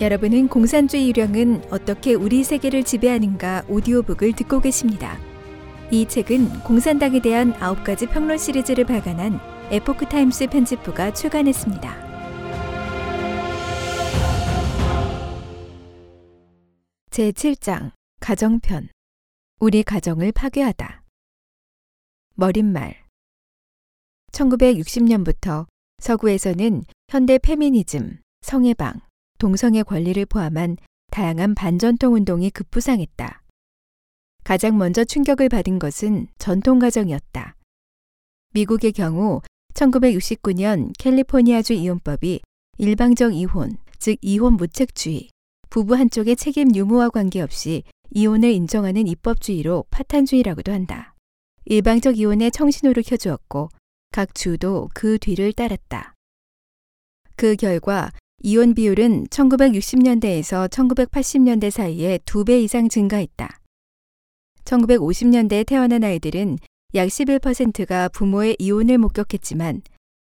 여러분은 공산주의 유령은 어떻게 우리 세계를 지배하는가 오디오북을 듣고 계십니다. 이 책은 공산당에 대한 9가지 평론 시리즈를 발간한 에포크 타임스 편집부가 출간했습니다. 제 7장 가정편 우리 가정을 파괴하다 머리말 1960년부터 서구에서는 현대 페미니즘, 성해방, 동성애 권리를 포함한 다양한 반전통 운동이 급부상했다. 가장 먼저 충격을 받은 것은 전통 가정이었다. 미국의 경우 1969년 캘리포니아주 이혼법이 일방적 이혼, 즉 이혼 무책주의, 부부 한쪽의 책임 유무와 관계없이 이혼을 인정하는 입법주의로 파탄주의라고도 한다. 일방적 이혼에 청신호를 켜주었고 각 주도 그 뒤를 따랐다. 그 결과 이혼 비율은 1960년대에서 1980년대 사이에 두배 이상 증가했다. 1950년대에 태어난 아이들은 약 11%가 부모의 이혼을 목격했지만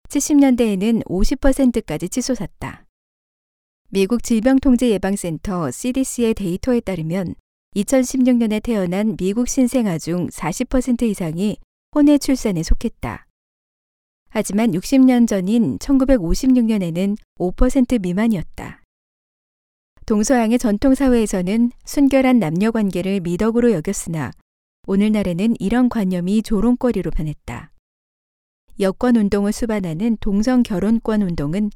70년대에는 50%까지 치솟았다. 미국 질병통제예방센터 CDC의 데이터에 따르면 2016년에 태어난 미국 신생아 중 40% 이상이 혼외 출산에 속했다. 하지만 60년 전인 1956년에는 5% 미만이었다. 동서양의 전통사회에서는 순결한 남녀 관계를 미덕으로 여겼으나 오늘날에는 이런 관념이 조롱거리로 변했다. 여권 운동을 수반하는 동성 결혼권 운동은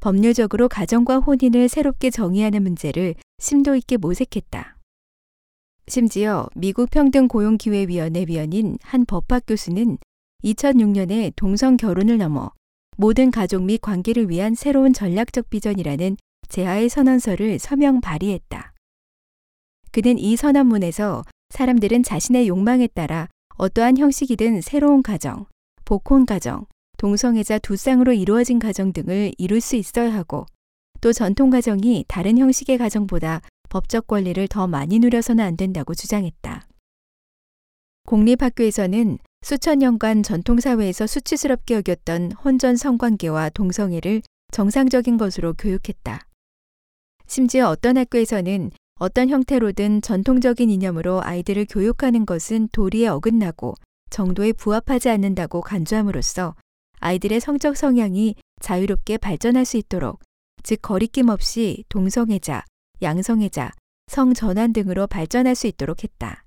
법률적으로 가정과 혼인을 새롭게 정의하는 문제를 심도 있게 모색했다. 심지어 미국 평등고용기회위원회 위원인 한 법학 교수는 2006년에 동성 결혼을 넘어 모든 가족 및 관계를 위한 새로운 전략적 비전이라는 제하의 선언서를 서명 발의했다. 그는 이 선언문에서 사람들은 자신의 욕망에 따라 어떠한 형식이든 새로운 가정, 복혼 가정, 동성애자 두 쌍으로 이루어진 가정 등을 이룰 수 있어야 하고 또 전통 가정이 다른 형식의 가정보다 법적 권리를 더 많이 누려서는 안 된다고 주장했다. 공립학교에서는 수천 년간 전통사회에서 수치스럽게 여겼던 혼전 성관계와 동성애를 정상적인 것으로 교육했다. 심지어 어떤 학교에서는 어떤 형태로든 전통적인 이념으로 아이들을 교육하는 것은 도리에 어긋나고 정도에 부합하지 않는다고 간주함으로써 아이들의 성적 성향이 자유롭게 발전할 수 있도록 즉 거리낌 없이 동성애자, 양성애자, 성전환 등으로 발전할 수 있도록 했다.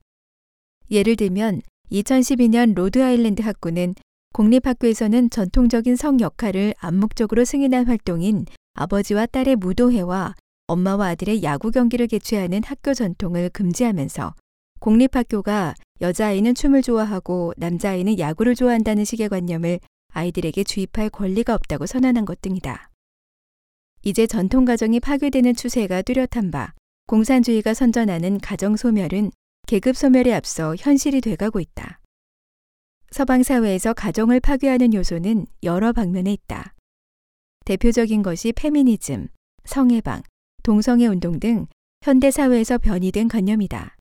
예를 들면 2012년 로드아일랜드 학구는 공립학교에서는 전통적인 성 역할을 암묵적으로 승인한 활동인 아버지와 딸의 무도회와 엄마와 아들의 야구 경기를 개최하는 학교 전통을 금지하면서 공립학교가 여자아이는 춤을 좋아하고 남자아이는 야구를 좋아한다는 식의 관념을 아이들에게 주입할 권리가 없다고 선언한 것 등이다. 이제 전통 가정이 파괴되는 추세가 뚜렷한 바 공산주의가 선전하는 가정 소멸은 계급 소멸에 앞서 현실이 돼가고 있다. 서방 사회에서 가정을 파괴하는 요소는 여러 방면에 있다. 대표적인 것이 페미니즘, 성해방, 동성애 운동 등 현대 사회에서 변이된 관념이다.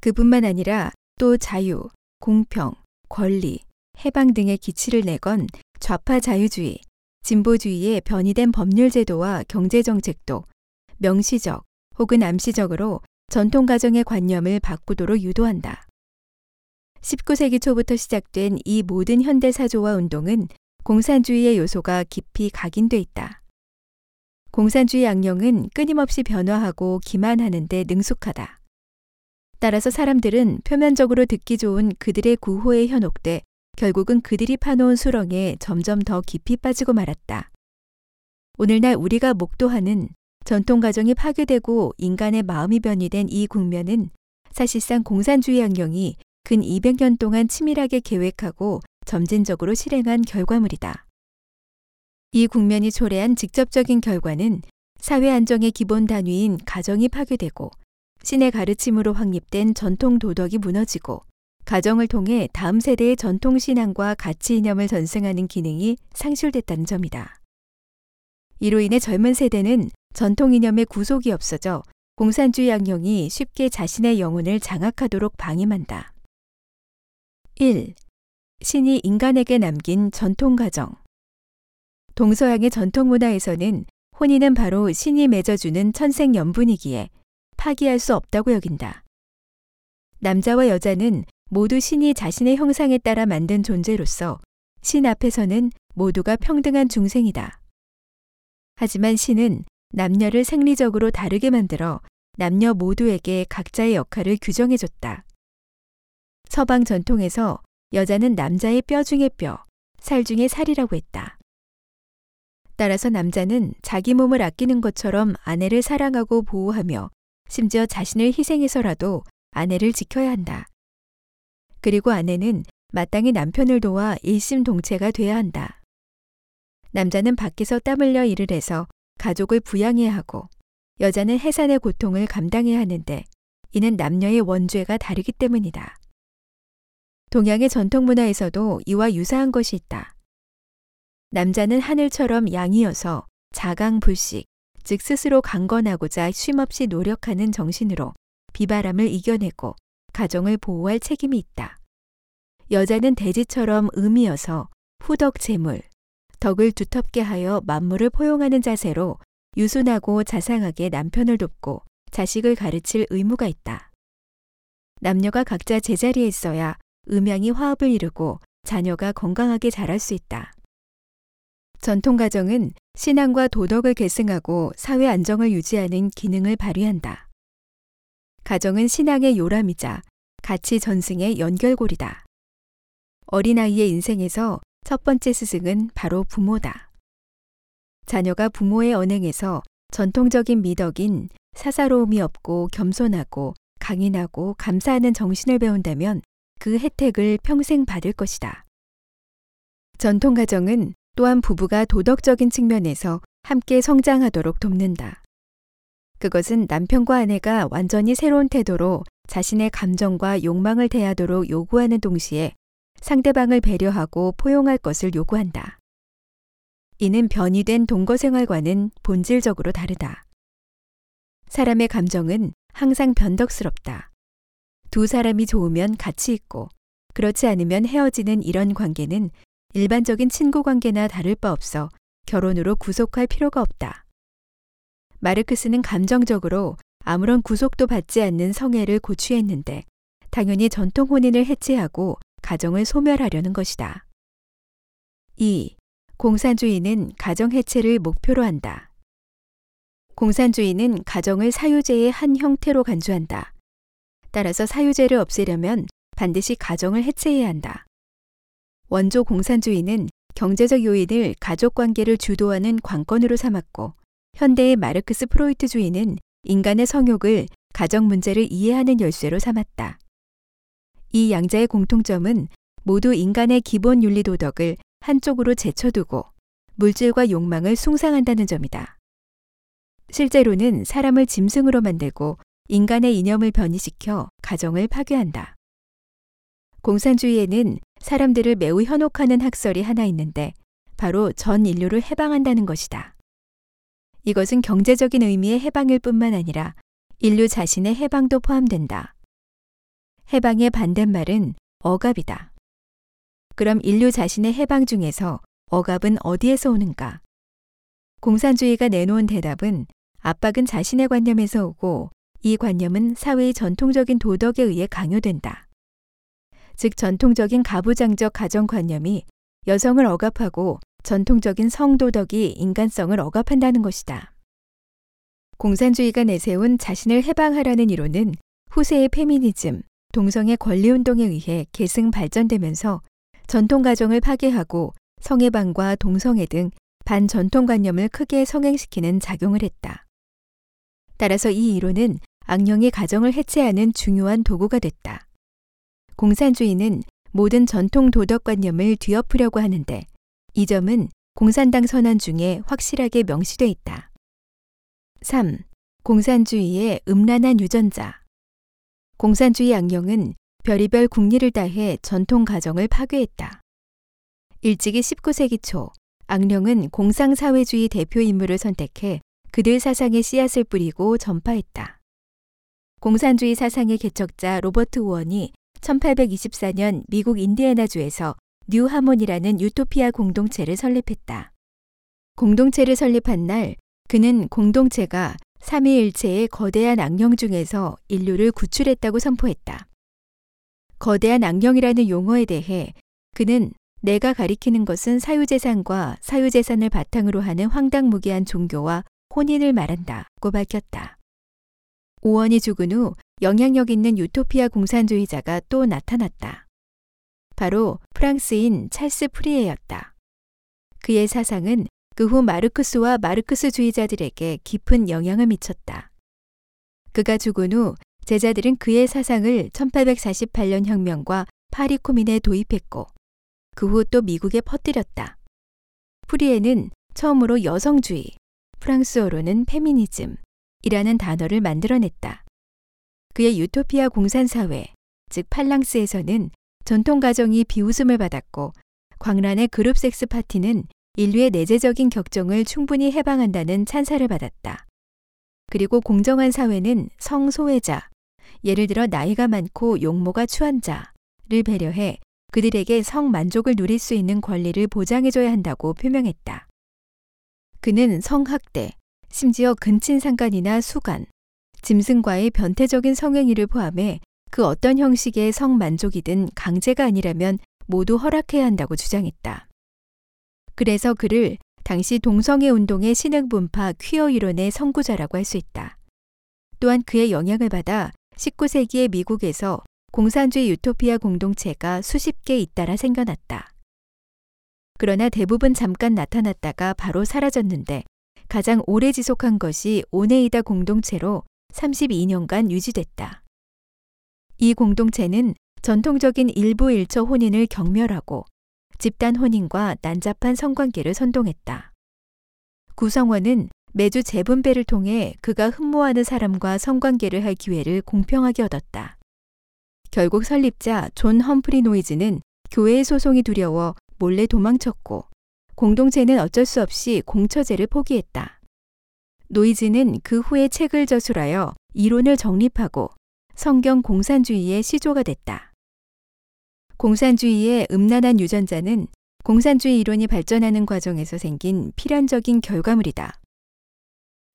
그뿐만 아니라 또 자유, 공평, 권리, 해방 등의 기치를 내건 좌파 자유주의, 진보주의의 변이된 법률 제도와 경제 정책도 명시적 혹은 암시적으로 전통 가정의 관념을 바꾸도록 유도한다. 19세기 초부터 시작된 이 모든 현대 사조와 운동은 공산주의의 요소가 깊이 각인돼 있다. 공산주의 양령은 끊임없이 변화하고 기만하는 데 능숙하다. 따라서 사람들은 표면적으로 듣기 좋은 그들의 구호에 현혹돼 결국은 그들이 파놓은 수렁에 점점 더 깊이 빠지고 말았다. 오늘날 우리가 목도하는 전통 가정이 파괴되고 인간의 마음이 변이된 이 국면은 사실상 공산주의 양령이 근 200년 동안 치밀하게 계획하고 점진적으로 실행한 결과물이다. 이 국면이 초래한 직접적인 결과는 사회 안정의 기본 단위인 가정이 파괴되고 신의 가르침으로 확립된 전통 도덕이 무너지고 가정을 통해 다음 세대의 전통 신앙과 가치 이념을 전승하는 기능이 상실됐다는 점이다. 이로 인해 젊은 세대는 전통 이념의 구속이 없어져 공산주의 양령이 쉽게 자신의 영혼을 장악하도록 방임한다. 1. 신이 인간에게 남긴 전통 가정. 동서양의 전통 문화에서는 혼인은 바로 신이 맺어주는 천생 연분이기에 파기할 수 없다고 여긴다. 남자와 여자는 모두 신이 자신의 형상에 따라 만든 존재로서 신 앞에서는 모두가 평등한 중생이다. 하지만 신은 남녀를 생리적으로 다르게 만들어 남녀 모두에게 각자의 역할을 규정해줬다. 서방 전통에서 여자는 남자의 뼈 중의 뼈, 살 중의 살이라고 했다. 따라서 남자는 자기 몸을 아끼는 것처럼 아내를 사랑하고 보호하며 심지어 자신을 희생해서라도 아내를 지켜야 한다. 그리고 아내는 마땅히 남편을 도와 일심동체가 돼야 한다. 남자는 밖에서 땀 흘려 일을 해서 가족을 부양해야 하고 여자는 해산의 고통을 감당해야 하는데 이는 남녀의 원죄가 다르기 때문이다. 동양의 전통 문화에서도 이와 유사한 것이 있다. 남자는 하늘처럼 양이어서 자강불식, 즉 스스로 강건하고자 쉼없이 노력하는 정신으로 비바람을 이겨내고 가정을 보호할 책임이 있다. 여자는 대지처럼 음이어서 후덕 재물, 덕을 두텁게 하여 만물을 포용하는 자세로 유순하고 자상하게 남편을 돕고 자식을 가르칠 의무가 있다. 남녀가 각자 제자리에 있어야 음양이 화합을 이루고 자녀가 건강하게 자랄 수 있다. 전통 가정은 신앙과 도덕을 계승하고 사회 안정을 유지하는 기능을 발휘한다. 가정은 신앙의 요람이자 가치 전승의 연결고리다. 어린아이의 인생에서 첫 번째 스승은 바로 부모다. 자녀가 부모의 언행에서 전통적인 미덕인 사사로움이 없고 겸손하고 강인하고 감사하는 정신을 배운다면 그 혜택을 평생 받을 것이다. 전통 가정은 또한 부부가 도덕적인 측면에서 함께 성장하도록 돕는다. 그것은 남편과 아내가 완전히 새로운 태도로 자신의 감정과 욕망을 대하도록 요구하는 동시에 상대방을 배려하고 포용할 것을 요구한다. 이는 변이된 동거 생활과는 본질적으로 다르다. 사람의 감정은 항상 변덕스럽다. 두 사람이 좋으면 같이 있고, 그렇지 않으면 헤어지는 이런 관계는 일반적인 친구 관계나 다를 바 없어 결혼으로 구속할 필요가 없다. 마르크스는 감정적으로 아무런 구속도 받지 않는 성애를 고취했는데 당연히 전통 혼인을 해체하고 가정을 소멸하려는 것이다. 2. 공산주의는 가정 해체를 목표로 한다. 공산주의는 가정을 사유제의 한 형태로 간주한다. 따라서 사유제를 없애려면 반드시 가정을 해체해야 한다. 원조 공산주의는 경제적 요인을 가족 관계를 주도하는 관건으로 삼았고 현대의 마르크스 프로이트주의는 인간의 성욕을 가정 문제를 이해하는 열쇠로 삼았다. 이 양자의 공통점은 모두 인간의 기본 윤리 도덕을 한쪽으로 제쳐두고 물질과 욕망을 숭상한다는 점이다. 실제로는 사람을 짐승으로 만들고 인간의 이념을 변이시켜 가정을 파괴한다. 공산주의에는 사람들을 매우 현혹하는 학설이 하나 있는데 바로 전 인류를 해방한다는 것이다. 이것은 경제적인 의미의 해방일 뿐만 아니라 인류 자신의 해방도 포함된다. 해방의 반대말은 억압이다. 그럼 인류 자신의 해방 중에서 억압은 어디에서 오는가? 공산주의가 내놓은 대답은 압박은 자신의 관념에서 오고 이 관념은 사회의 전통적인 도덕에 의해 강요된다. 즉 전통적인 가부장적 가정관념이 여성을 억압하고 전통적인 성도덕이 인간성을 억압한다는 것이다. 공산주의가 내세운 자신을 해방하라는 이론은 후세의 페미니즘, 동성애 권리운동에 의해 계승 발전되면서 전통 가정을 파괴하고 성해방과 동성애 등 반전통관념을 크게 성행시키는 작용을 했다. 따라서 이 이론은 악령이 가정을 해체하는 중요한 도구가 됐다. 공산주의는 모든 전통 도덕관념을 뒤엎으려고 하는데 이 점은 공산당 선언 중에 확실하게 명시돼 있다. 3. 공산주의의 음란한 유전자. 공산주의 악령은 별의별 국리를 다해 전통 가정을 파괴했다. 일찍이 19세기 초 악령은 공상사회주의 대표 인물을 선택해 그들 사상의 씨앗을 뿌리고 전파했다. 공산주의 사상의 개척자 로버트 오원이 1824년 미국 인디애나주에서 뉴 하모니라는 유토피아 공동체를 설립했다. 공동체를 설립한 날 그는 공동체가 삼위일체의 거대한 악령 중에서 인류를 구출했다고 선포했다. 거대한 악령이라는 용어에 대해 그는 내가 가리키는 것은 사유재산과 사유재산을 바탕으로 하는 황당무계한 종교와 혼인을 말한다고 밝혔다. 오원이 죽은 후 영향력 있는 유토피아 공산주의자가 또 나타났다. 바로 프랑스인 찰스 프리에였다. 그의 사상은 그 후 마르크스와 마르크스주의자들에게 깊은 영향을 미쳤다. 그가 죽은 후 제자들은 그의 사상을 1848년 혁명과 파리 코민에 도입했고 그 후 또 미국에 퍼뜨렸다. 프리에는 처음으로 여성주의, 프랑스어로는 페미니즘이라는 단어를 만들어냈다. 그의 유토피아 공산사회, 즉 팔랑스에서는 전통 가정이 비웃음을 받았고 광란의 그룹 섹스 파티는 인류의 내재적인 격정을 충분히 해방한다는 찬사를 받았다. 그리고 공정한 사회는 성소외자, 예를 들어 나이가 많고 용모가 추한 자를 배려해 그들에게 성만족을 누릴 수 있는 권리를 보장해줘야 한다고 표명했다. 그는 성학대, 심지어 근친상간이나 수간, 짐승과의 변태적인 성행위를 포함해 그 어떤 형식의 성만족이든 강제가 아니라면 모두 허락해야 한다고 주장했다. 그래서 그를 당시 동성애 운동의 신흥 분파 퀴어 이론의 선구자라고 할 수 있다. 또한 그의 영향을 받아 19세기의 미국에서 공산주의 유토피아 공동체가 수십 개 잇따라 생겨났다. 그러나 대부분 잠깐 나타났다가 바로 사라졌는데 가장 오래 지속한 것이 오네이다 공동체로 32년간 유지됐다. 이 공동체는 전통적인 일부 일처 혼인을 경멸하고 집단 혼인과 난잡한 성관계를 선동했다. 구성원은 매주 재분배를 통해 그가 흠모하는 사람과 성관계를 할 기회를 공평하게 얻었다. 결국 설립자 존 험프리 노이즈는 교회의 소송이 두려워 몰래 도망쳤고 공동체는 어쩔 수 없이 공처제를 포기했다. 노이즈는 그 후에 책을 저술하여 이론을 정립하고 성경 공산주의의 시조가 됐다. 공산주의의 음란한 유전자는 공산주의 이론이 발전하는 과정에서 생긴 필연적인 결과물이다.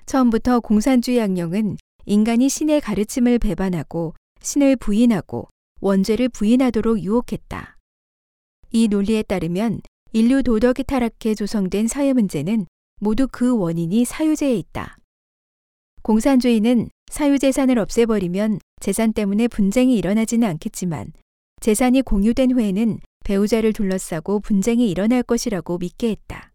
처음부터 공산주의 악령은 인간이 신의 가르침을 배반하고 신을 부인하고 원죄를 부인하도록 유혹했다. 이 논리에 따르면 인류 도덕이 타락해 조성된 사회 문제는 모두 그 원인이 사유재에 있다. 공산주의는 사유재산을 없애버리면 재산 때문에 분쟁이 일어나지는 않겠지만 재산이 공유된 후에는 배우자를 둘러싸고 분쟁이 일어날 것이라고 믿게 했다.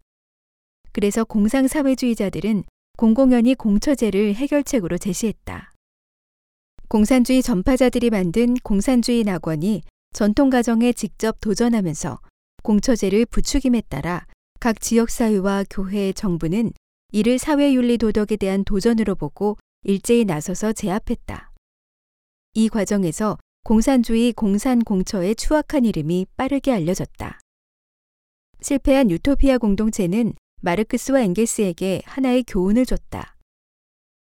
그래서 공상사회주의자들은 공공연히 공처제를 해결책으로 제시했다. 공산주의 전파자들이 만든 공산주의 낙원이 전통 가정에 직접 도전하면서 공처제를 부추김에 따라 각 지역사회와 교회, 정부는 이를 사회윤리 도덕에 대한 도전으로 보고 일제히 나서서 제압했다. 이 과정에서 공산주의 공산공처의 추악한 이름이 빠르게 알려졌다. 실패한 유토피아 공동체는 마르크스와 엥게스에게 하나의 교훈을 줬다.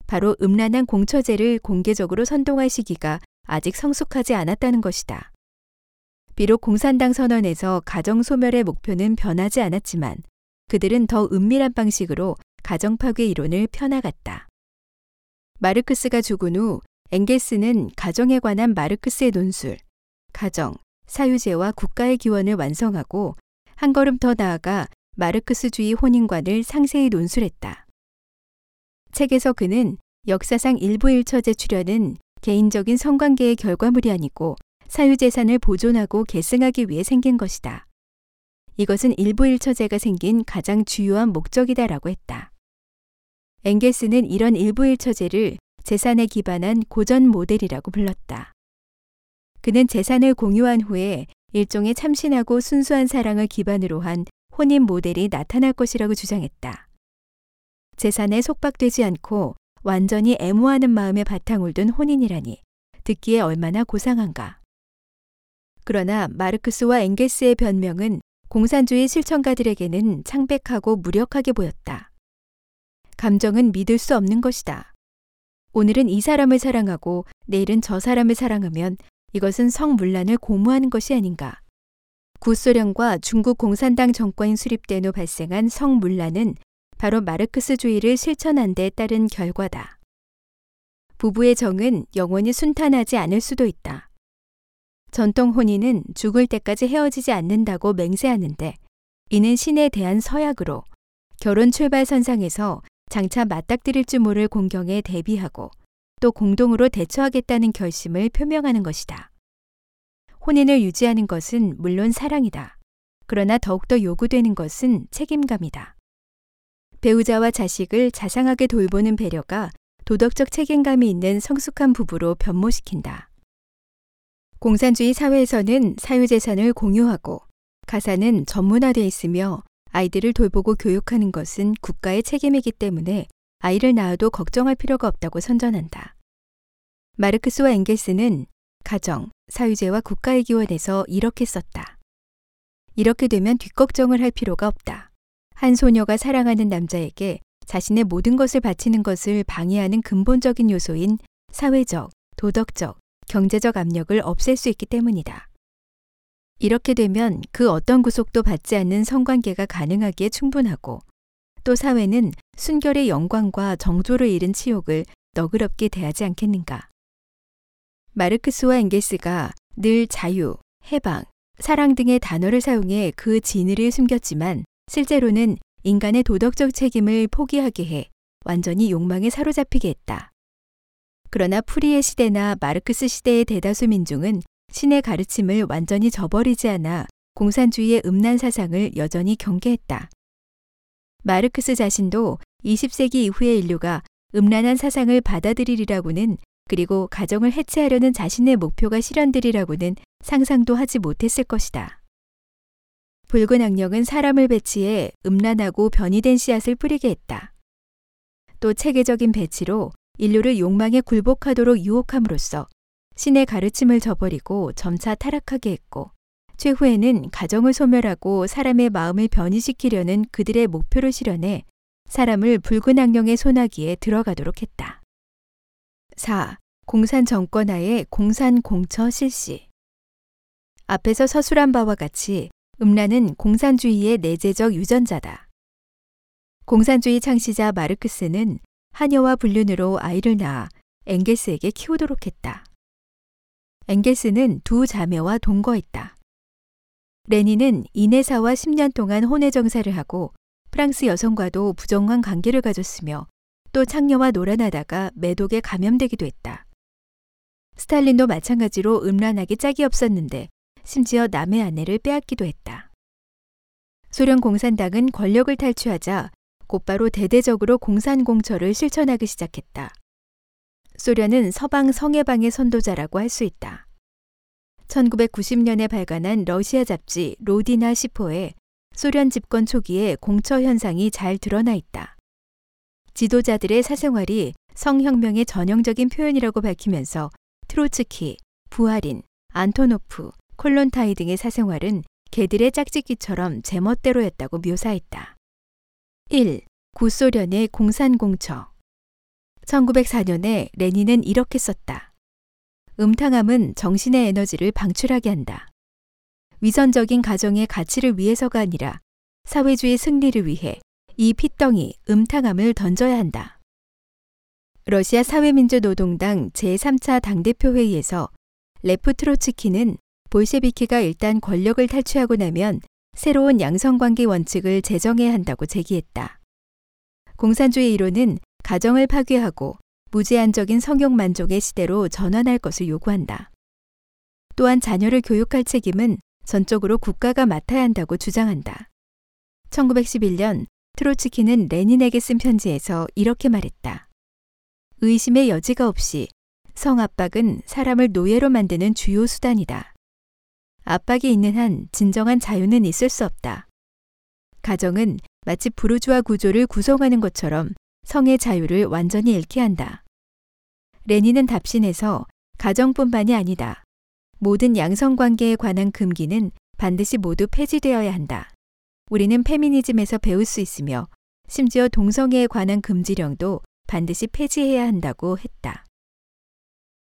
바로 음란한 공처제를 공개적으로 선동할 시기가 아직 성숙하지 않았다는 것이다. 비록 공산당 선언에서 가정 소멸의 목표는 변하지 않았지만 그들은 더 은밀한 방식으로 가정 파괴 이론을 펴나갔다. 마르크스가 죽은 후 엥게스는 가정에 관한 마르크스의 논술, 가정, 사유제와 국가의 기원을 완성하고 한 걸음 더 나아가 마르크스주의 혼인관을 상세히 논술했다. 책에서 그는 역사상 일부 일처제 출현은 개인적인 성관계의 결과물이 아니고 사유재산을 보존하고 계승하기 위해 생긴 것이다. 이것은 일부 일처제가 생긴 가장 주요한 목적이다라고 했다. 엥게스는 이런 일부 일처제를 재산에 기반한 고전 모델이라고 불렀다. 그는 재산을 공유한 후에 일종의 참신하고 순수한 사랑을 기반으로 한 혼인 모델이 나타날 것이라고 주장했다. 재산에 속박되지 않고 완전히 애무하는 마음에 바탕을 둔 혼인이라니 듣기에 얼마나 고상한가. 그러나 마르크스와 엥게스의 변명은 공산주의 실천가들에게는 창백하고 무력하게 보였다. 감정은 믿을 수 없는 것이다. 오늘은 이 사람을 사랑하고 내일은 저 사람을 사랑하면 이것은 성문란을 고무하는 것이 아닌가. 구소련과 중국 공산당 정권이 수립된 후 발생한 성문란은 바로 마르크스주의를 실천한 데 따른 결과다. 부부의 정은 영원히 순탄하지 않을 수도 있다. 전통 혼인은 죽을 때까지 헤어지지 않는다고 맹세하는데 이는 신에 대한 서약으로 결혼 출발 선상에서 장차 맞닥뜨릴 줄 모를 공경에 대비하고 또 공동으로 대처하겠다는 결심을 표명하는 것이다. 혼인을 유지하는 것은 물론 사랑이다. 그러나 더욱더 요구되는 것은 책임감이다. 배우자와 자식을 자상하게 돌보는 배려가 도덕적 책임감이 있는 성숙한 부부로 변모시킨다. 공산주의 사회에서는 사유재산을 공유하고 가사는 전문화되어 있으며 아이들을 돌보고 교육하는 것은 국가의 책임이기 때문에 아이를 낳아도 걱정할 필요가 없다고 선전한다. 마르크스와 엥겔스는 가정, 사유재와 국가의 기원에서 이렇게 썼다. 이렇게 되면 뒷걱정을 할 필요가 없다. 한 소녀가 사랑하는 남자에게 자신의 모든 것을 바치는 것을 방해하는 근본적인 요소인 사회적, 도덕적, 경제적 압력을 없앨 수 있기 때문이다. 이렇게 되면 그 어떤 구속도 받지 않는 성관계가 가능하기에 충분하고 또 사회는 순결의 영광과 정조를 잃은 치욕을 너그럽게 대하지 않겠는가. 마르크스와 엥게스가 늘 자유, 해방, 사랑 등의 단어를 사용해 그 진의를 숨겼지만 실제로는 인간의 도덕적 책임을 포기하게 해 완전히 욕망에 사로잡히게 했다. 그러나 프리의 시대나 마르크스 시대의 대다수 민중은 신의 가르침을 완전히 저버리지 않아 공산주의의 음란 사상을 여전히 경계했다. 마르크스 자신도 20세기 이후의 인류가 음란한 사상을 받아들이리라고는 그리고 가정을 해체하려는 자신의 목표가 실현되리라고는 상상도 하지 못했을 것이다. 붉은 악령은 사람을 배치해 음란하고 변이된 씨앗을 뿌리게 했다. 또 체계적인 배치로 인류를 욕망에 굴복하도록 유혹함으로써 신의 가르침을 저버리고 점차 타락하게 했고 최후에는 가정을 소멸하고 사람의 마음을 변이시키려는 그들의 목표를 실현해 사람을 붉은 악령의 소나기에 들어가도록 했다. 4. 공산 정권하에 공산 공처 실시. 앞에서 서술한 바와 같이 음란은 공산주의의 내재적 유전자다. 공산주의 창시자 마르크스는 하녀와 불륜으로 아이를 낳아 엥게스에게 키우도록 했다. 엥게스는 두 자매와 동거했다. 레니는 이내사와 10년 동안 혼외 정사를 하고 프랑스 여성과도 부정한 관계를 가졌으며 또 창녀와 놀아나다가 매독에 감염되기도 했다. 스탈린도 마찬가지로 음란하기 짝이 없었는데 심지어 남의 아내를 빼앗기도 했다. 소련 공산당은 권력을 탈취하자 곧바로 대대적으로 공산공처를 실천하기 시작했다. 소련은 서방 성해방의 선도자라고 할 수 있다. 1990년에 발간한 러시아 잡지 로디나 시포에 소련 집권 초기에 공처 현상이 잘 드러나 있다. 지도자들의 사생활이 성혁명의 전형적인 표현이라고 밝히면서 트로츠키, 부하린, 안토노프, 콜론타이 등의 사생활은 개들의 짝짓기처럼 제멋대로였다고 묘사했다. 1. 구소련의 공산공처 1904년에 레닌은 이렇게 썼다. 음탕함은 정신의 에너지를 방출하게 한다. 위선적인 가정의 가치를 위해서가 아니라 사회주의 승리를 위해 이 핏덩이 음탕함을 던져야 한다. 러시아 사회민주노동당 제3차 당대표 회의에서 레프 트로츠키는 볼셰비키가 일단 권력을 탈취하고 나면 새로운 양성관계 원칙을 제정해야 한다고 제기했다. 공산주의 이론은 가정을 파괴하고 무제한적인 성욕 만족의 시대로 전환할 것을 요구한다. 또한 자녀를 교육할 책임은 전적으로 국가가 맡아야 한다고 주장한다. 1911년 트로츠키는 레닌에게 쓴 편지에서 이렇게 말했다. 의심의 여지가 없이 성압박은 사람을 노예로 만드는 주요 수단이다. 압박이 있는 한 진정한 자유는 있을 수 없다. 가정은 마치 부르주아 구조를 구성하는 것처럼 성의 자유를 완전히 잃게 한다. 레닌은 답신에서 가정뿐만이 아니다. 모든 양성관계에 관한 금기는 반드시 모두 폐지되어야 한다. 우리는 페미니즘에서 배울 수 있으며 심지어 동성애에 관한 금지령도 반드시 폐지해야 한다고 했다.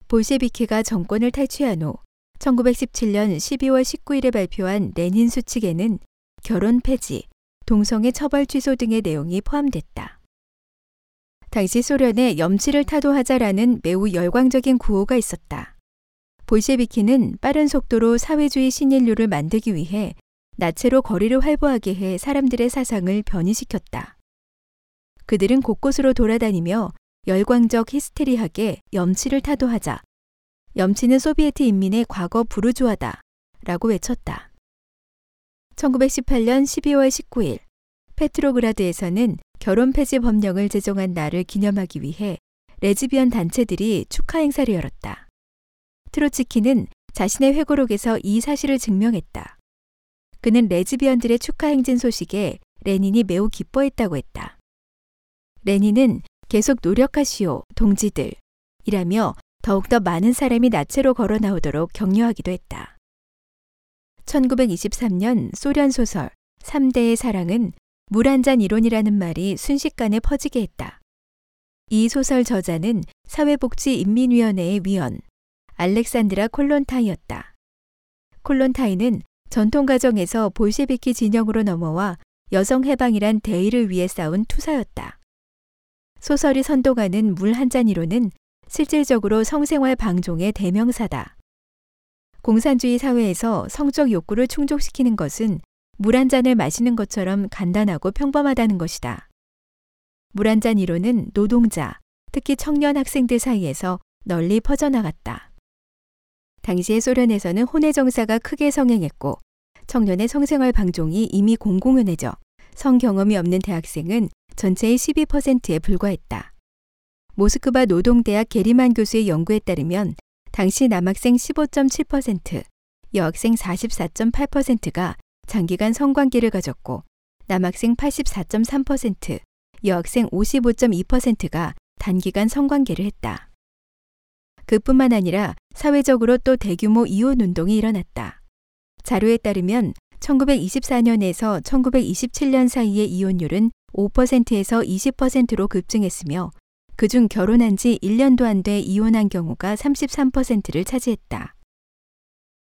볼셰비키가 정권을 탈취한 후 1917년 12월 19일에 발표한 레닌 수칙에는 결혼 폐지, 동성애 처벌 취소 등의 내용이 포함됐다. 당시 소련에 염치를 타도하자라는 매우 열광적인 구호가 있었다. 볼셰비키는 빠른 속도로 사회주의 신인류를 만들기 위해 나체로 거리를 활보하게 해 사람들의 사상을 변이시켰다. 그들은 곳곳으로 돌아다니며 열광적 히스테리하게 염치를 타도하자. 염치는 소비에트 인민의 과거 부르주아다. 라고 외쳤다. 1918년 12월 19일 페트로그라드에서는 결혼 폐지 법령을 제정한 날을 기념하기 위해 레즈비언 단체들이 축하 행사를 열었다. 트로츠키는 자신의 회고록에서 이 사실을 증명했다. 그는 레즈비언들의 축하 행진 소식에 레닌이 매우 기뻐했다고 했다. 레닌은 계속 노력하시오, 동지들. 이라며 더욱더 많은 사람이 나체로 걸어 나오도록 격려하기도 했다. 1923년 소련 소설 3대의 사랑은 물 한 잔 이론이라는 말이 순식간에 퍼지게 했다. 이 소설 저자는 사회복지인민위원회의 위원 알렉산드라 콜론타이였다. 콜론타이는 전통가정에서 볼셰비키 진영으로 넘어와 여성 해방이란 대의를 위해 싸운 투사였다. 소설이 선동하는 물 한 잔 이론은 실질적으로 성생활 방종의 대명사다. 공산주의 사회에서 성적 욕구를 충족시키는 것은 물 한 잔을 마시는 것처럼 간단하고 평범하다는 것이다. 물 한 잔 이론은 노동자, 특히 청년 학생들 사이에서 널리 퍼져나갔다. 당시의 소련에서는 혼외 정사가 크게 성행했고 청년의 성생활 방종이 이미 공공연해져 성 경험이 없는 대학생은 전체의 12%에 불과했다. 모스크바 노동대학 게리만 교수의 연구에 따르면 당시 남학생 15.7%, 여학생 44.8%가 장기간 성관계를 가졌고 남학생 84.3%, 여학생 55.2%가 단기간 성관계를 했다. 그뿐만 아니라 사회적으로 또 대규모 이혼 운동이 일어났다. 자료에 따르면 1924년에서 1927년 사이의 이혼율은 5%에서 20%로 급증했으며 그중 결혼한 지 1년도 안 돼 이혼한 경우가 33%를 차지했다.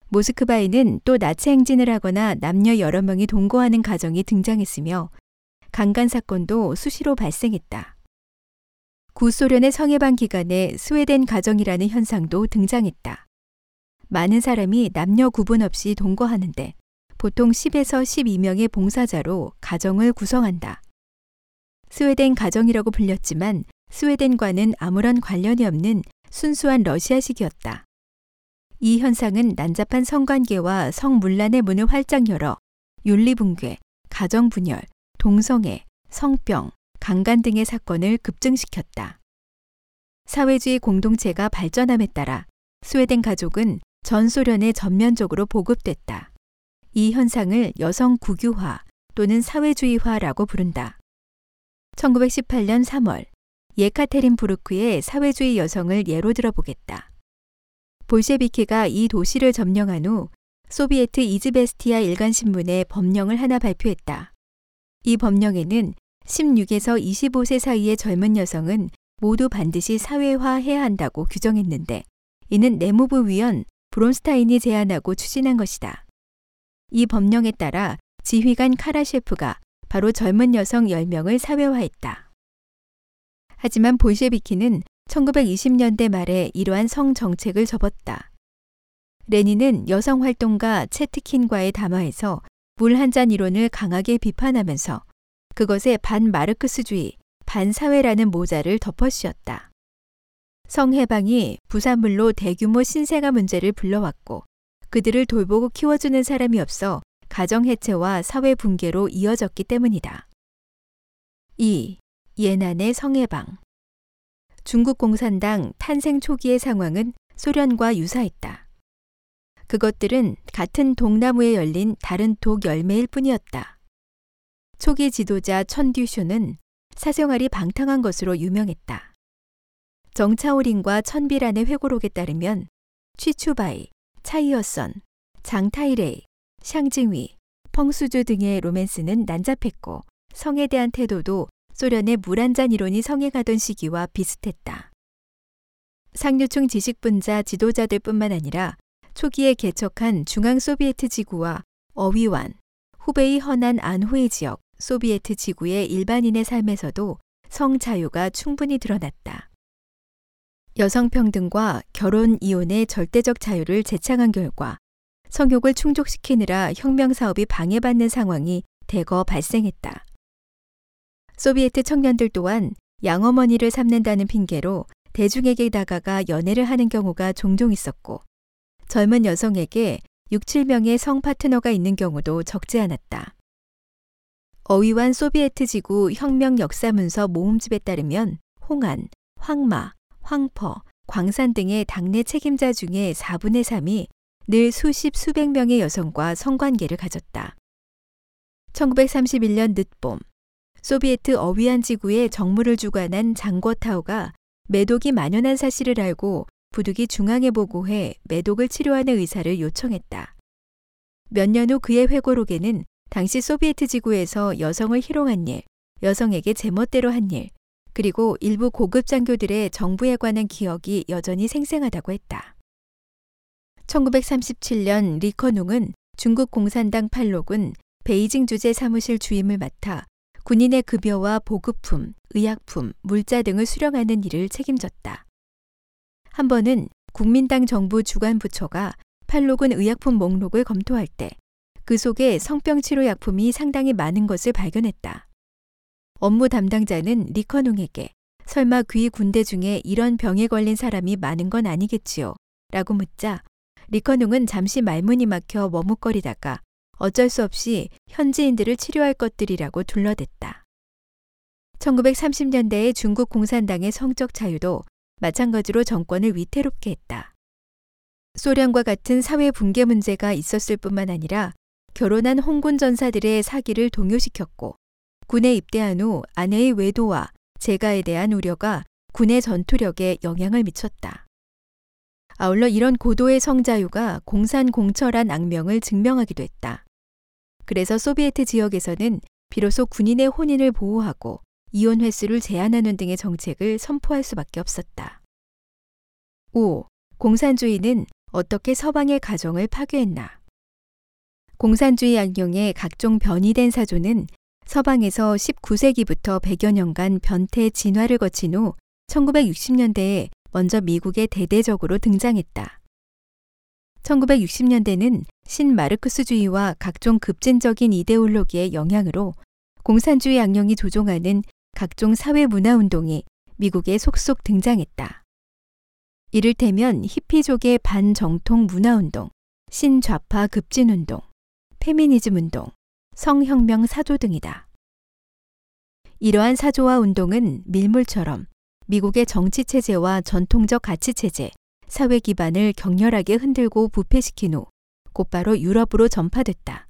모스크바에는 또 나체 행진을 하거나 남녀 여러 명이 동거하는 가정이 등장했으며 강간 사건도 수시로 발생했다. 구소련의 성해방 기간에 스웨덴 가정이라는 현상도 등장했다. 많은 사람이 남녀 구분 없이 동거하는데 보통 10에서 12명의 봉사자로 가정을 구성한다. 스웨덴 가정이라고 불렸지만 스웨덴과는 아무런 관련이 없는 순수한 러시아식이었다. 이 현상은 난잡한 성관계와 성문란의 문을 활짝 열어 윤리붕괴, 가정분열, 동성애, 성병, 강간 등의 사건을 급증시켰다. 사회주의 공동체가 발전함에 따라 스웨덴 가족은 전 소련에 전면적으로 보급됐다. 이 현상을 여성 국유화 또는 사회주의화라고 부른다. 1918년 3월 예카테린 부르크의 사회주의 여성을 예로 들어보겠다. 볼셰비키가 이 도시를 점령한 후 소비에트 이즈베스티아 일간신문에 법령을 하나 발표했다. 이 법령에는 16에서 25세 사이의 젊은 여성은 모두 반드시 사회화해야 한다고 규정했는데 이는 내무부 위원 브론스타인이 제안하고 추진한 것이다. 이 법령에 따라 지휘관 카라셰프가 바로 젊은 여성 10명을 사회화했다. 하지만 볼셰비키는 1920년대 말에 이러한 성 정책을 접었다. 레닌은 여성 활동가 채트킨과의 담화에서 물 한 잔 이론을 강하게 비판하면서 그것에 반 마르크스주의, 반사회라는 모자를 덮어씌웠다. 성해방이 부산물로 대규모 신생아 문제를 불러왔고 그들을 돌보고 키워주는 사람이 없어 가정 해체와 사회 붕괴로 이어졌기 때문이다. 2. 예난의 성해방 중국 공산당 탄생 초기의 상황은 소련과 유사했다. 그것들은 같은 동나무에 열린 다른 독 열매일 뿐이었다. 초기 지도자 천듀쇼는 사생활이 방탕한 것으로 유명했다. 정차오린과 천비란의 회고록에 따르면 취추바이, 차이어선, 장타이레이, 샹징위, 펑수주 등의 로맨스는 난잡했고 성에 대한 태도도 소련의 물 한 잔 이론이 성행하던 시기와 비슷했다. 상류층 지식분자 지도자들뿐만 아니라 초기에 개척한 중앙 소비에트 지구와 어휘완, 후베이 허난 안후이 지역, 소비에트 지구의 일반인의 삶에서도 성 자유가 충분히 드러났다. 여성 평등과 결혼 이혼의 절대적 자유를 제창한 결과 성욕을 충족시키느라 혁명 사업이 방해받는 상황이 대거 발생했다. 소비에트 청년들 또한 양어머니를 삼는다는 핑계로 대중에게 다가가 연애를 하는 경우가 종종 있었고 젊은 여성에게 6, 7명의 성 파트너가 있는 경우도 적지 않았다. 어휘완 소비에트 지구 혁명 역사문서 모음집에 따르면 홍안, 황마, 황퍼, 광산 등의 당내 책임자 중에 4분의 3이 늘 수십 수백 명의 여성과 성관계를 가졌다. 1931년 늦봄, 소비에트 어휘안 지구에 정무를 주관한 장거타오가 매독이 만연한 사실을 알고 부득이 중앙에 보고해 매독을 치료하는 의사를 요청했다. 몇 년 후 그의 회고록에는 당시 소비에트 지구에서 여성을 희롱한 일, 여성에게 제멋대로 한 일, 그리고 일부 고급 장교들의 정부에 관한 기억이 여전히 생생하다고 했다. 1937년 리커농은 중국 공산당 팔록은 베이징 주재 사무실 주임을 맡아 군인의 급여와 보급품, 의약품, 물자 등을 수령하는 일을 책임졌다. 한 번은 국민당 정부 주관부처가 팔록은 의약품 목록을 검토할 때 그 속에 성병 치료 약품이 상당히 많은 것을 발견했다. 업무 담당자는 리커농에게 설마 귀 군대 중에 이런 병에 걸린 사람이 많은 건 아니겠지요? 라고 묻자 리커농은 잠시 말문이 막혀 머뭇거리다가 어쩔 수 없이 현지인들을 치료할 것들이라고 둘러댔다. 1930년대의 중국 공산당의 성적 자유도 마찬가지로 정권을 위태롭게 했다. 소련과 같은 사회 붕괴 문제가 있었을 뿐만 아니라 결혼한 홍군 전사들의 사기를 동요시켰고 군에 입대한 후 아내의 외도와 재가에 대한 우려가 군의 전투력에 영향을 미쳤다. 아울러 이런 고도의 성자유가 공산 공철한 악명을 증명하기도 했다. 그래서 소비에트 지역에서는 비로소 군인의 혼인을 보호하고 이혼 횟수를 제한하는 등의 정책을 선포할 수밖에 없었다. 5. 공산주의는 어떻게 서방의 가정을 파괴했나? 공산주의 악령의 각종 변이된 사조는 서방에서 19세기부터 100여 년간 변태 진화를 거친 후 1960년대에 먼저 미국에 대대적으로 등장했다. 1960년대는 신마르크스주의와 각종 급진적인 이데올로기의 영향으로 공산주의 악령이 조종하는 각종 사회 문화 운동이 미국에 속속 등장했다. 이를테면 히피족의 반정통 문화 운동, 신좌파 급진 운동, 페미니즘 운동, 성혁명 사조 등이다. 이러한 사조와 운동은 밀물처럼 미국의 정치 체제와 전통적 가치 체제, 사회 기반을 격렬하게 흔들고 부패시킨 후 곧바로 유럽으로 전파됐다.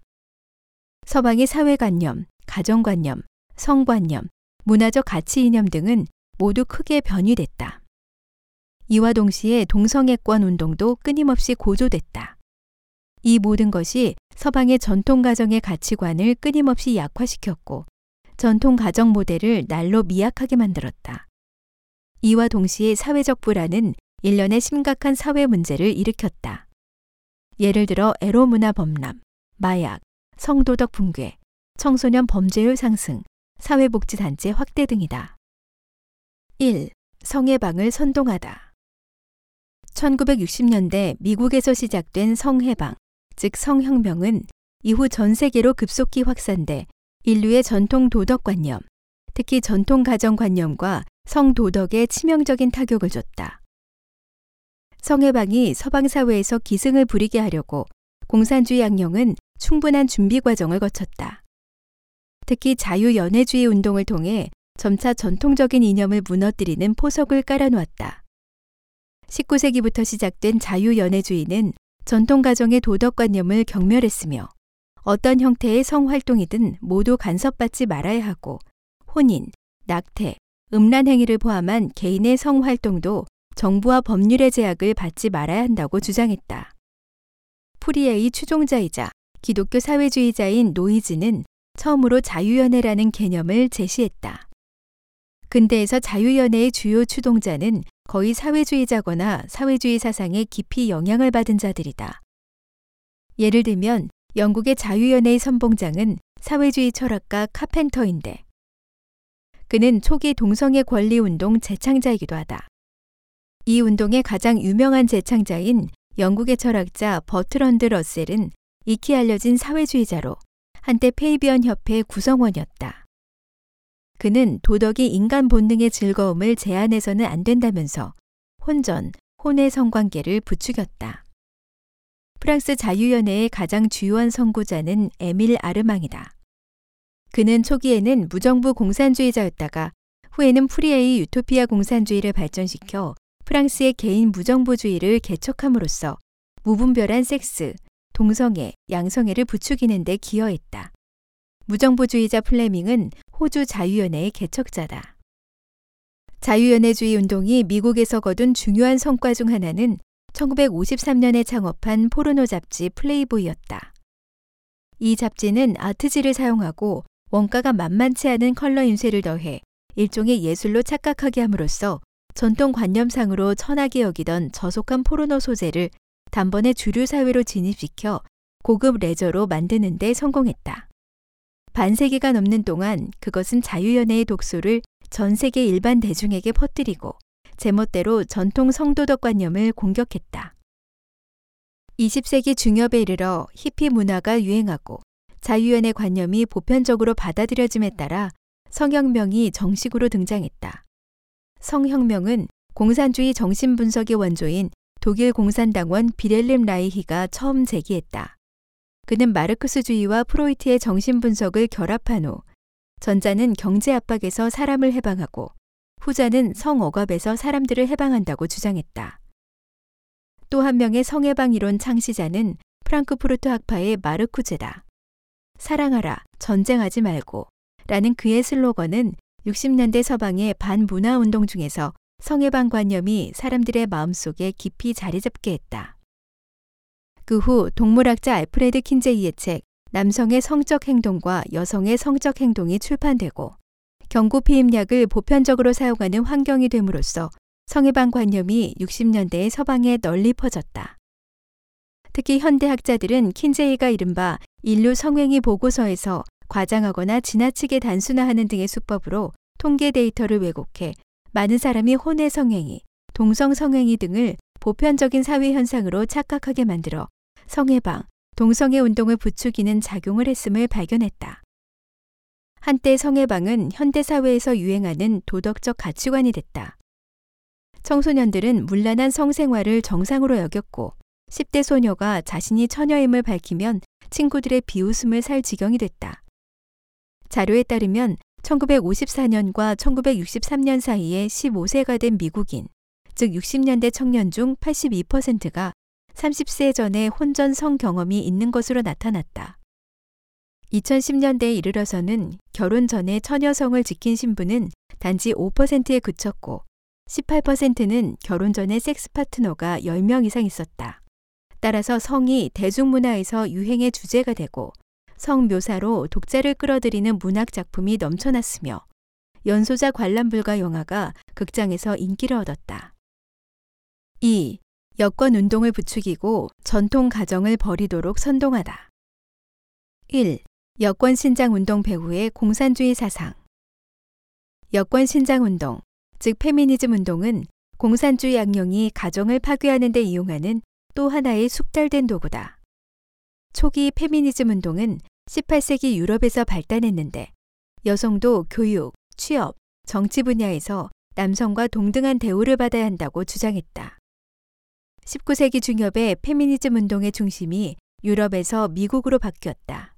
서방의 사회관념, 가정관념, 성관념, 문화적 가치 이념 등은 모두 크게 변이됐다. 이와 동시에 동성애권 운동도 끊임없이 고조됐다. 이 모든 것이 서방의 전통 가정의 가치관을 끊임없이 약화시켰고 전통 가정 모델을 날로 미약하게 만들었다. 이와 동시에 사회적 불안은 일련의 심각한 사회 문제를 일으켰다. 예를 들어 에로 문화 범람, 마약, 성도덕 붕괴, 청소년 범죄율 상승, 사회복지단체 확대 등이다. 1. 성해방을 선동하다. 1960년대 미국에서 시작된 성해방, 즉 성혁명은 이후 전 세계로 급속히 확산돼 인류의 전통 도덕관념, 특히 전통 가정관념과 성도덕에 치명적인 타격을 줬다. 성해방이 서방 사회에서 기승을 부리게 하려고 공산주의 양령은 충분한 준비 과정을 거쳤다. 특히 자유 연애주의 운동을 통해 점차 전통적인 이념을 무너뜨리는 포석을 깔아놓았다. 19세기부터 시작된 자유 연애주의는 전통 가정의 도덕관념을 경멸했으며 어떤 형태의 성활동이든 모두 간섭받지 말아야 하고 혼인, 낙태, 음란 행위를 포함한 개인의 성활동도 정부와 법률의 제약을 받지 말아야 한다고 주장했다. 프리에의 추종자이자 기독교 사회주의자인 노이즈는 처음으로 자유연애라는 개념을 제시했다. 근대에서 자유연애의 주요 추동자는 거의 사회주의자거나 사회주의 사상에 깊이 영향을 받은 자들이다. 예를 들면 영국의 자유연애의 선봉장은 사회주의 철학가 카펜터인데 그는 초기 동성애 권리 운동 제창자이기도 하다. 이 운동의 가장 유명한 제창자인 영국의 철학자 버트런드 러셀은 익히 알려진 사회주의자로 한때 페이비언 협회 구성원이었다. 그는 도덕이 인간 본능의 즐거움을 제한해서는 안 된다면서 혼전, 혼외 성관계를 부추겼다. 프랑스 자유연애의 가장 주요한 선구자는 에밀 아르망이다. 그는 초기에는 무정부 공산주의자였다가 후에는 푸리에의 유토피아 공산주의를 발전시켜 프랑스의 개인 무정부주의를 개척함으로써 무분별한 섹스, 동성애, 양성애를 부추기는 데 기여했다. 무정부주의자 플레밍은 호주 자유연애의 개척자다. 자유연애주의 운동이 미국에서 거둔 중요한 성과 중 하나는 1953년에 창업한 포르노 잡지 플레이보이였다. 이 잡지는 아트지를 사용하고 원가가 만만치 않은 컬러 인쇄를 더해 일종의 예술로 착각하게 함으로써 전통 관념상으로 천하게 여기던 저속한 포르노 소재를 단번에 주류 사회로 진입시켜 고급 레저로 만드는 데 성공했다. 반세기가 넘는 동안 그것은 자유연애의 독소를 전 세계 일반 대중에게 퍼뜨리고 제멋대로 전통 성도덕 관념을 공격했다. 20세기 중엽에 이르러 히피 문화가 유행하고 자유연애 관념이 보편적으로 받아들여짐에 따라 성혁명이 정식으로 등장했다. 성혁명은 공산주의 정신분석의 원조인 독일 공산당원 비렐름 라이히가 처음 제기했다. 그는 마르크스주의와 프로이트의 정신분석을 결합한 후 전자는 경제 압박에서 사람을 해방하고 후자는 성억압에서 사람들을 해방한다고 주장했다. 또 한 명의 성해방 이론 창시자는 프랑크푸르트 학파의 마르쿠제다. 사랑하라, 전쟁하지 말고 라는 그의 슬로건은 60년대 서방의 반문화 운동 중에서 성해방 관념이 사람들의 마음속에 깊이 자리 잡게 했다. 그 후 동물학자 알프레드 킨제이의 책 남성의 성적 행동과 여성의 성적 행동이 출판되고 경구 피임약을 보편적으로 사용하는 환경이 됨으로써 성해방 관념이 60년대의 서방에 널리 퍼졌다. 특히 현대 학자들은 킨제이가 이른바 인류 성행위 보고서에서 과장하거나 지나치게 단순화하는 등의 수법으로 통계 데이터를 왜곡해 많은 사람이 혼의 성행위, 동성 성행위 등을 보편적인 사회 현상으로 착각하게 만들어 성해방, 동성애 운동을 부추기는 작용을 했음을 발견했다. 한때 성해방은 현대 사회에서 유행하는 도덕적 가치관이 됐다. 청소년들은 문란한 성생활을 정상으로 여겼고 10대 소녀가 자신이 처녀임을 밝히면 친구들의 비웃음을 살 지경이 됐다. 자료에 따르면 1954년과 1963년 사이에 15세가 된 미국인, 즉 60년대 청년 중 82%가 30세 전에 혼전 성 경험이 있는 것으로 나타났다. 2010년대에 이르러서는 결혼 전에 처녀성을 지킨 신부는 단지 5%에 그쳤고 18%는 결혼 전에 섹스 파트너가 10명 이상 있었다. 따라서 성이 대중문화에서 유행의 주제가 되고 성 묘사로 독자를 끌어들이는 문학 작품이 넘쳐났으며 연소자 관람 불가 영화가 극장에서 인기를 얻었다. 2. 여권 운동을 부추기고 전통 가정을 버리도록 선동하다. 1. 여권 신장 운동 배후의 공산주의 사상. 여권 신장 운동, 즉 페미니즘 운동은 공산주의 양령이 가정을 파괴하는 데 이용하는 또 하나의 숙달된 도구다. 초기 페미니즘 운동은 18세기 유럽에서 발단했는데 여성도 교육, 취업, 정치 분야에서 남성과 동등한 대우를 받아야 한다고 주장했다. 19세기 중엽에 페미니즘 운동의 중심이 유럽에서 미국으로 바뀌었다.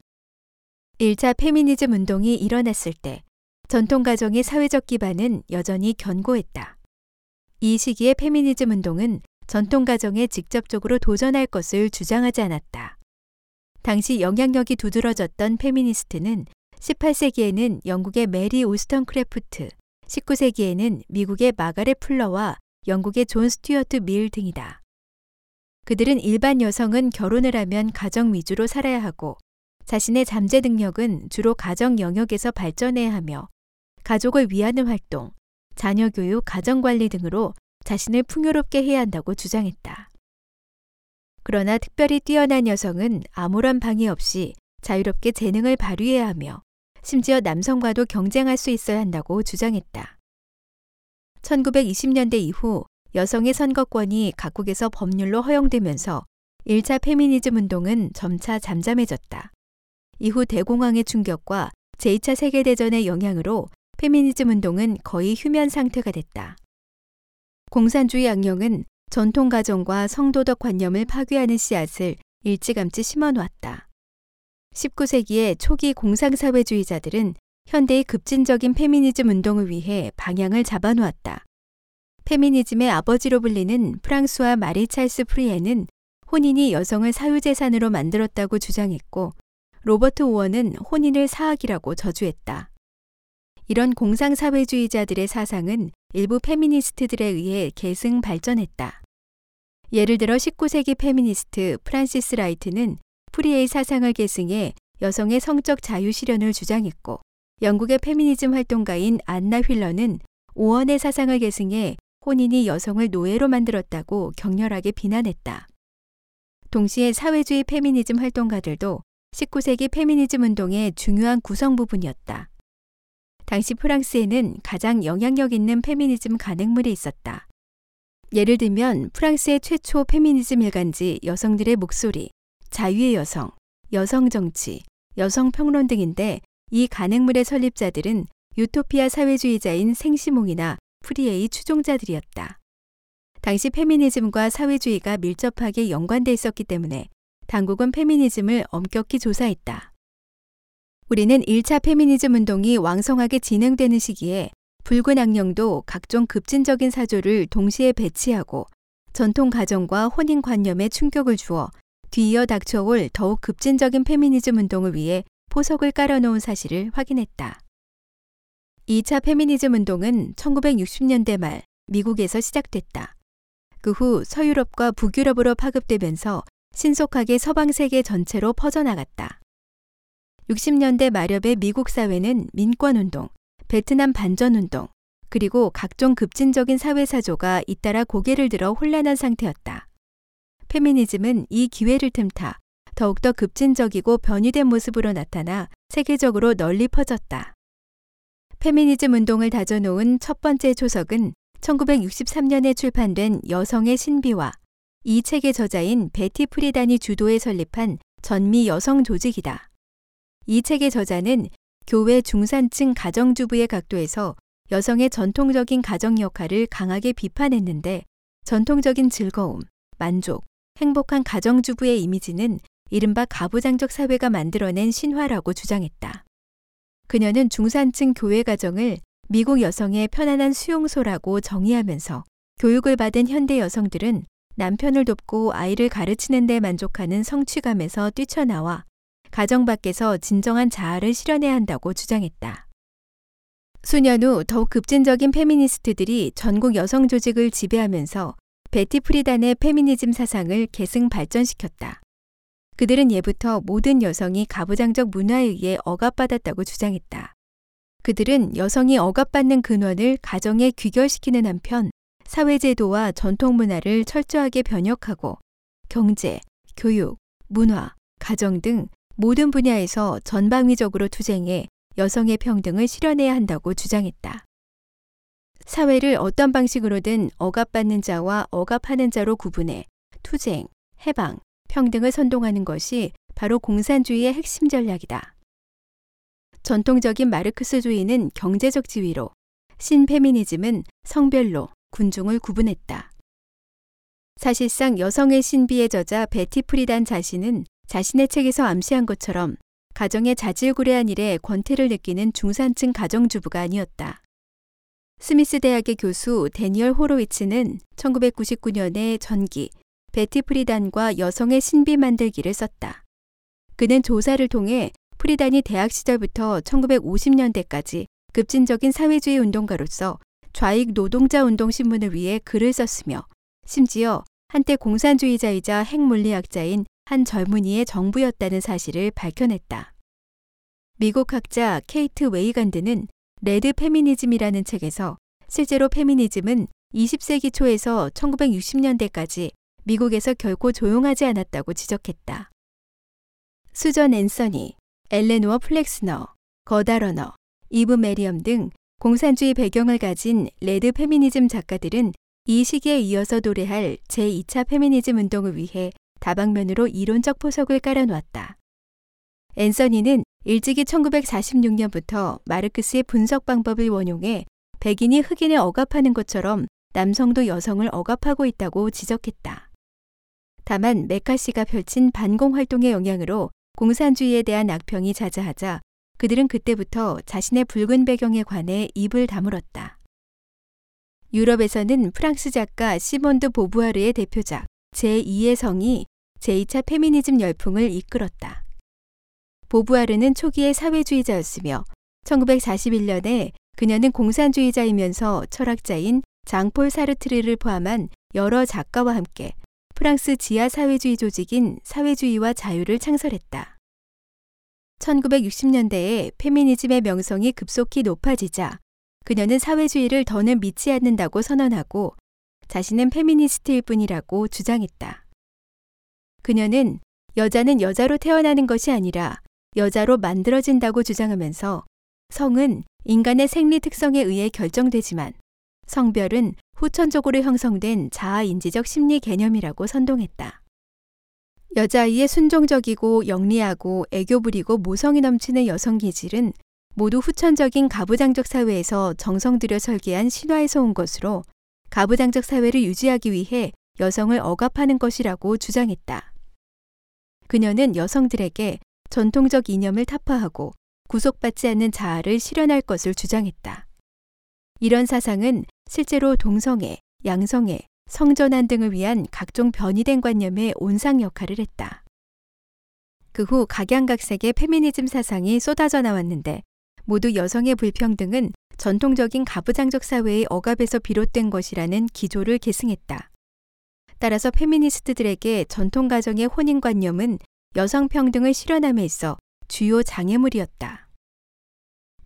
1차 페미니즘 운동이 일어났을 때 전통 가정의 사회적 기반은 여전히 견고했다. 이 시기의 페미니즘 운동은 전통 가정에 직접적으로 도전할 것을 주장하지 않았다. 당시 영향력이 두드러졌던 페미니스트는 18세기에는 영국의 메리 울스턴크래프트, 19세기에는 미국의 마가렛 풀러와 영국의 존 스튜어트 밀 등이다. 그들은 일반 여성은 결혼을 하면 가정 위주로 살아야 하고 자신의 잠재 능력은 주로 가정 영역에서 발전해야 하며 가족을 위하는 활동, 자녀 교육, 가정 관리 등으로 자신을 풍요롭게 해야 한다고 주장했다. 그러나 특별히 뛰어난 여성은 아무런 방해 없이 자유롭게 재능을 발휘해야 하며 심지어 남성과도 경쟁할 수 있어야 한다고 주장했다. 1920년대 이후 여성의 선거권이 각국에서 법률로 허용되면서 1차 페미니즘 운동은 점차 잠잠해졌다. 이후 대공황의 충격과 제2차 세계대전의 영향으로 페미니즘 운동은 거의 휴면 상태가 됐다. 공산주의 악령은 전통 가정과 성도덕 관념을 파괴하는 씨앗을 일찌감치 심어놓았다. 19세기의 초기 공상사회주의자들은 현대의 급진적인 페미니즘 운동을 위해 방향을 잡아놓았다. 페미니즘의 아버지로 불리는 프랑스와 마리 찰스 프리에는 혼인이 여성을 사유재산으로 만들었다고 주장했고 로버트 오원은 혼인을 사악이라고 저주했다. 이런 공상사회주의자들의 사상은 일부 페미니스트들에 의해 계승 발전했다. 예를 들어 19세기 페미니스트 프란시스 라이트는 푸리에의 사상을 계승해 여성의 성적 자유 실현을 주장했고 영국의 페미니즘 활동가인 안나 휠러는 오원의 사상을 계승해 혼인이 여성을 노예로 만들었다고 격렬하게 비난했다. 동시에 사회주의 페미니즘 활동가들도 19세기 페미니즘 운동의 중요한 구성 부분이었다. 당시 프랑스에는 가장 영향력 있는 페미니즘 간행물이 있었다. 예를 들면 프랑스의 최초 페미니즘 일간지 여성들의 목소리, 자유의 여성, 여성 정치, 여성 평론 등인데 이 간행물의 설립자들은 유토피아 사회주의자인 생시몽이나 푸리에의 추종자들이었다. 당시 페미니즘과 사회주의가 밀접하게 연관돼 있었기 때문에 당국은 페미니즘을 엄격히 조사했다. 우리는 1차 페미니즘 운동이 왕성하게 진행되는 시기에 붉은 악령도 각종 급진적인 사조를 동시에 배치하고 전통 가정과 혼인 관념에 충격을 주어 뒤이어 닥쳐올 더욱 급진적인 페미니즘 운동을 위해 포석을 깔아놓은 사실을 확인했다. 2차 페미니즘 운동은 1960년대 말 미국에서 시작됐다. 그 후 서유럽과 북유럽으로 파급되면서 신속하게 서방 세계 전체로 퍼져나갔다. 60년대 말엽의 미국 사회는 민권운동, 베트남 반전운동, 그리고 각종 급진적인 사회사조가 잇따라 고개를 들어 혼란한 상태였다. 페미니즘은 이 기회를 틈타 더욱더 급진적이고 변이된 모습으로 나타나 세계적으로 널리 퍼졌다. 페미니즘 운동을 다져놓은 첫 번째 초석은 1963년에 출판된 여성의 신비와 이 책의 저자인 베티 프리단이 주도해 설립한 전미 여성 조직이다. 이 책의 저자는 교외 중산층 가정주부의 각도에서 여성의 전통적인 가정 역할을 강하게 비판했는데 전통적인 즐거움, 만족, 행복한 가정주부의 이미지는 이른바 가부장적 사회가 만들어낸 신화라고 주장했다. 그녀는 중산층 교외 가정을 미국 여성의 편안한 수용소라고 정의하면서 교육을 받은 현대 여성들은 남편을 돕고 아이를 가르치는 데 만족하는 성취감에서 뛰쳐나와 가정 밖에서 진정한 자아를 실현해야 한다고 주장했다. 수년 후 더욱 급진적인 페미니스트들이 전국 여성 조직을 지배하면서 베티 프리단의 페미니즘 사상을 계승 발전시켰다. 그들은 예부터 모든 여성이 가부장적 문화에 의해 억압받았다고 주장했다. 그들은 여성이 억압받는 근원을 가정에 귀결시키는 한편 사회제도와 전통 문화를 철저하게 변혁하고 경제, 교육, 문화, 가정 등 모든 분야에서 전방위적으로 투쟁해 여성의 평등을 실현해야 한다고 주장했다. 사회를 어떤 방식으로든 억압받는 자와 억압하는 자로 구분해 투쟁, 해방, 평등을 선동하는 것이 바로 공산주의의 핵심 전략이다. 전통적인 마르크스주의는 경제적 지위로, 신페미니즘은 성별로 군중을 구분했다. 사실상 여성의 신비의 저자 베티 프리단 자신은 자신의 책에서 암시한 것처럼 가정의 자질구레한 일에 권태를 느끼는 중산층 가정주부가 아니었다. 스미스 대학의 교수 데니얼 호로위츠는 1999년에 전기 베티 프리단과 여성의 신비 만들기를 썼다. 그는 조사를 통해 프리단이 대학 시절부터 1950년대까지 급진적인 사회주의 운동가로서 좌익 노동자 운동 신문을 위해 글을 썼으며 심지어 한때 공산주의자이자 핵물리학자인 한 젊은이의 정부였다는 사실을 밝혀냈다. 미국 학자 케이트 웨이간드는 Red Feminism이라는 책에서 실제로 페미니즘은 20세기 초에서 1960년대까지 미국에서 결코 조용하지 않았다고 지적했다. 수전 앤서니, 엘레노어 플렉스너, 거다 러너, 이브 메리엄 등 공산주의 배경을 가진 red 페미니즘 작가들은 이 시기에 이어서 도래할 제2차 페미니즘 운동을 위해 다방면으로 이론적 포석을 깔아놓았다. 앤서니는 일찍이 1946년부터 마르크스의 분석 방법을 원용해 백인이 흑인을 억압하는 것처럼 남성도 여성을 억압하고 있다고 지적했다. 다만 메카시가 펼친 반공 활동의 영향으로 공산주의에 대한 악평이 자자하자 그들은 그때부터 자신의 붉은 배경에 관해 입을 다물었다. 유럽에서는 프랑스 작가 시몬드 보부아르의 대표작 제2의 성이 제2차 페미니즘 열풍을 이끌었다. 보부아르는 초기의 사회주의자였으며 1941년에 그녀는 공산주의자이면서 철학자인 장폴 사르트르를 포함한 여러 작가와 함께 프랑스 지하 사회주의 조직인 사회주의와 자유를 창설했다. 1960년대에 페미니즘의 명성이 급속히 높아지자 그녀는 사회주의를 더는 믿지 않는다고 선언하고 자신은 페미니스트일 뿐이라고 주장했다. 그녀는 여자는 여자로 태어나는 것이 아니라 여자로 만들어진다고 주장하면서 성은 인간의 생리 특성에 의해 결정되지만 성별은 후천적으로 형성된 자아인지적 심리 개념이라고 선동했다. 여자아이의 순종적이고 영리하고 애교 부리고 모성이 넘치는 여성 기질은 모두 후천적인 가부장적 사회에서 정성 들여 설계한 신화에서 온 것으로 가부장적 사회를 유지하기 위해 여성을 억압하는 것이라고 주장했다. 그녀는 여성들에게 전통적 이념을 타파하고 구속받지 않는 자아를 실현할 것을 주장했다. 이런 사상은 실제로 동성애, 양성애, 성전환 등을 위한 각종 변이된 관념의 온상 역할을 했다. 그 후 각양각색의 페미니즘 사상이 쏟아져 나왔는데 모두 여성의 불평등은 전통적인 가부장적 사회의 억압에서 비롯된 것이라는 기조를 계승했다. 따라서 페미니스트들에게 전통 가정의 혼인관념은 여성 평등을 실현함에 있어 주요 장애물이었다.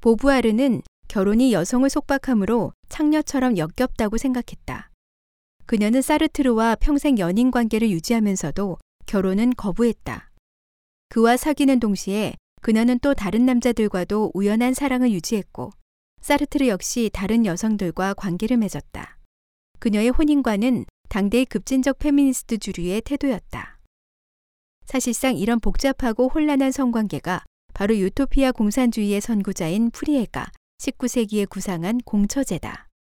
보부아르는 결혼이 여성을 속박하므로 창녀처럼 역겹다고 생각했다. 그녀는 사르트르와 평생 연인 관계를 유지하면서도 결혼은 거부했다. 그와 사귀는 동시에 그녀는 또 다른 남자들과도 우연한 사랑을 유지했고 사르트르 역시 다른 여성들과 관계를 맺었다. 그녀의 혼인과는 당대의 급진적 페미니스트 주류의 태도였다. 사실상 이런 복잡하고 혼란한 성관계가 바로 유토피아 공산주의의 선구자인 푸리에가 19세기에 구상한 공처제다.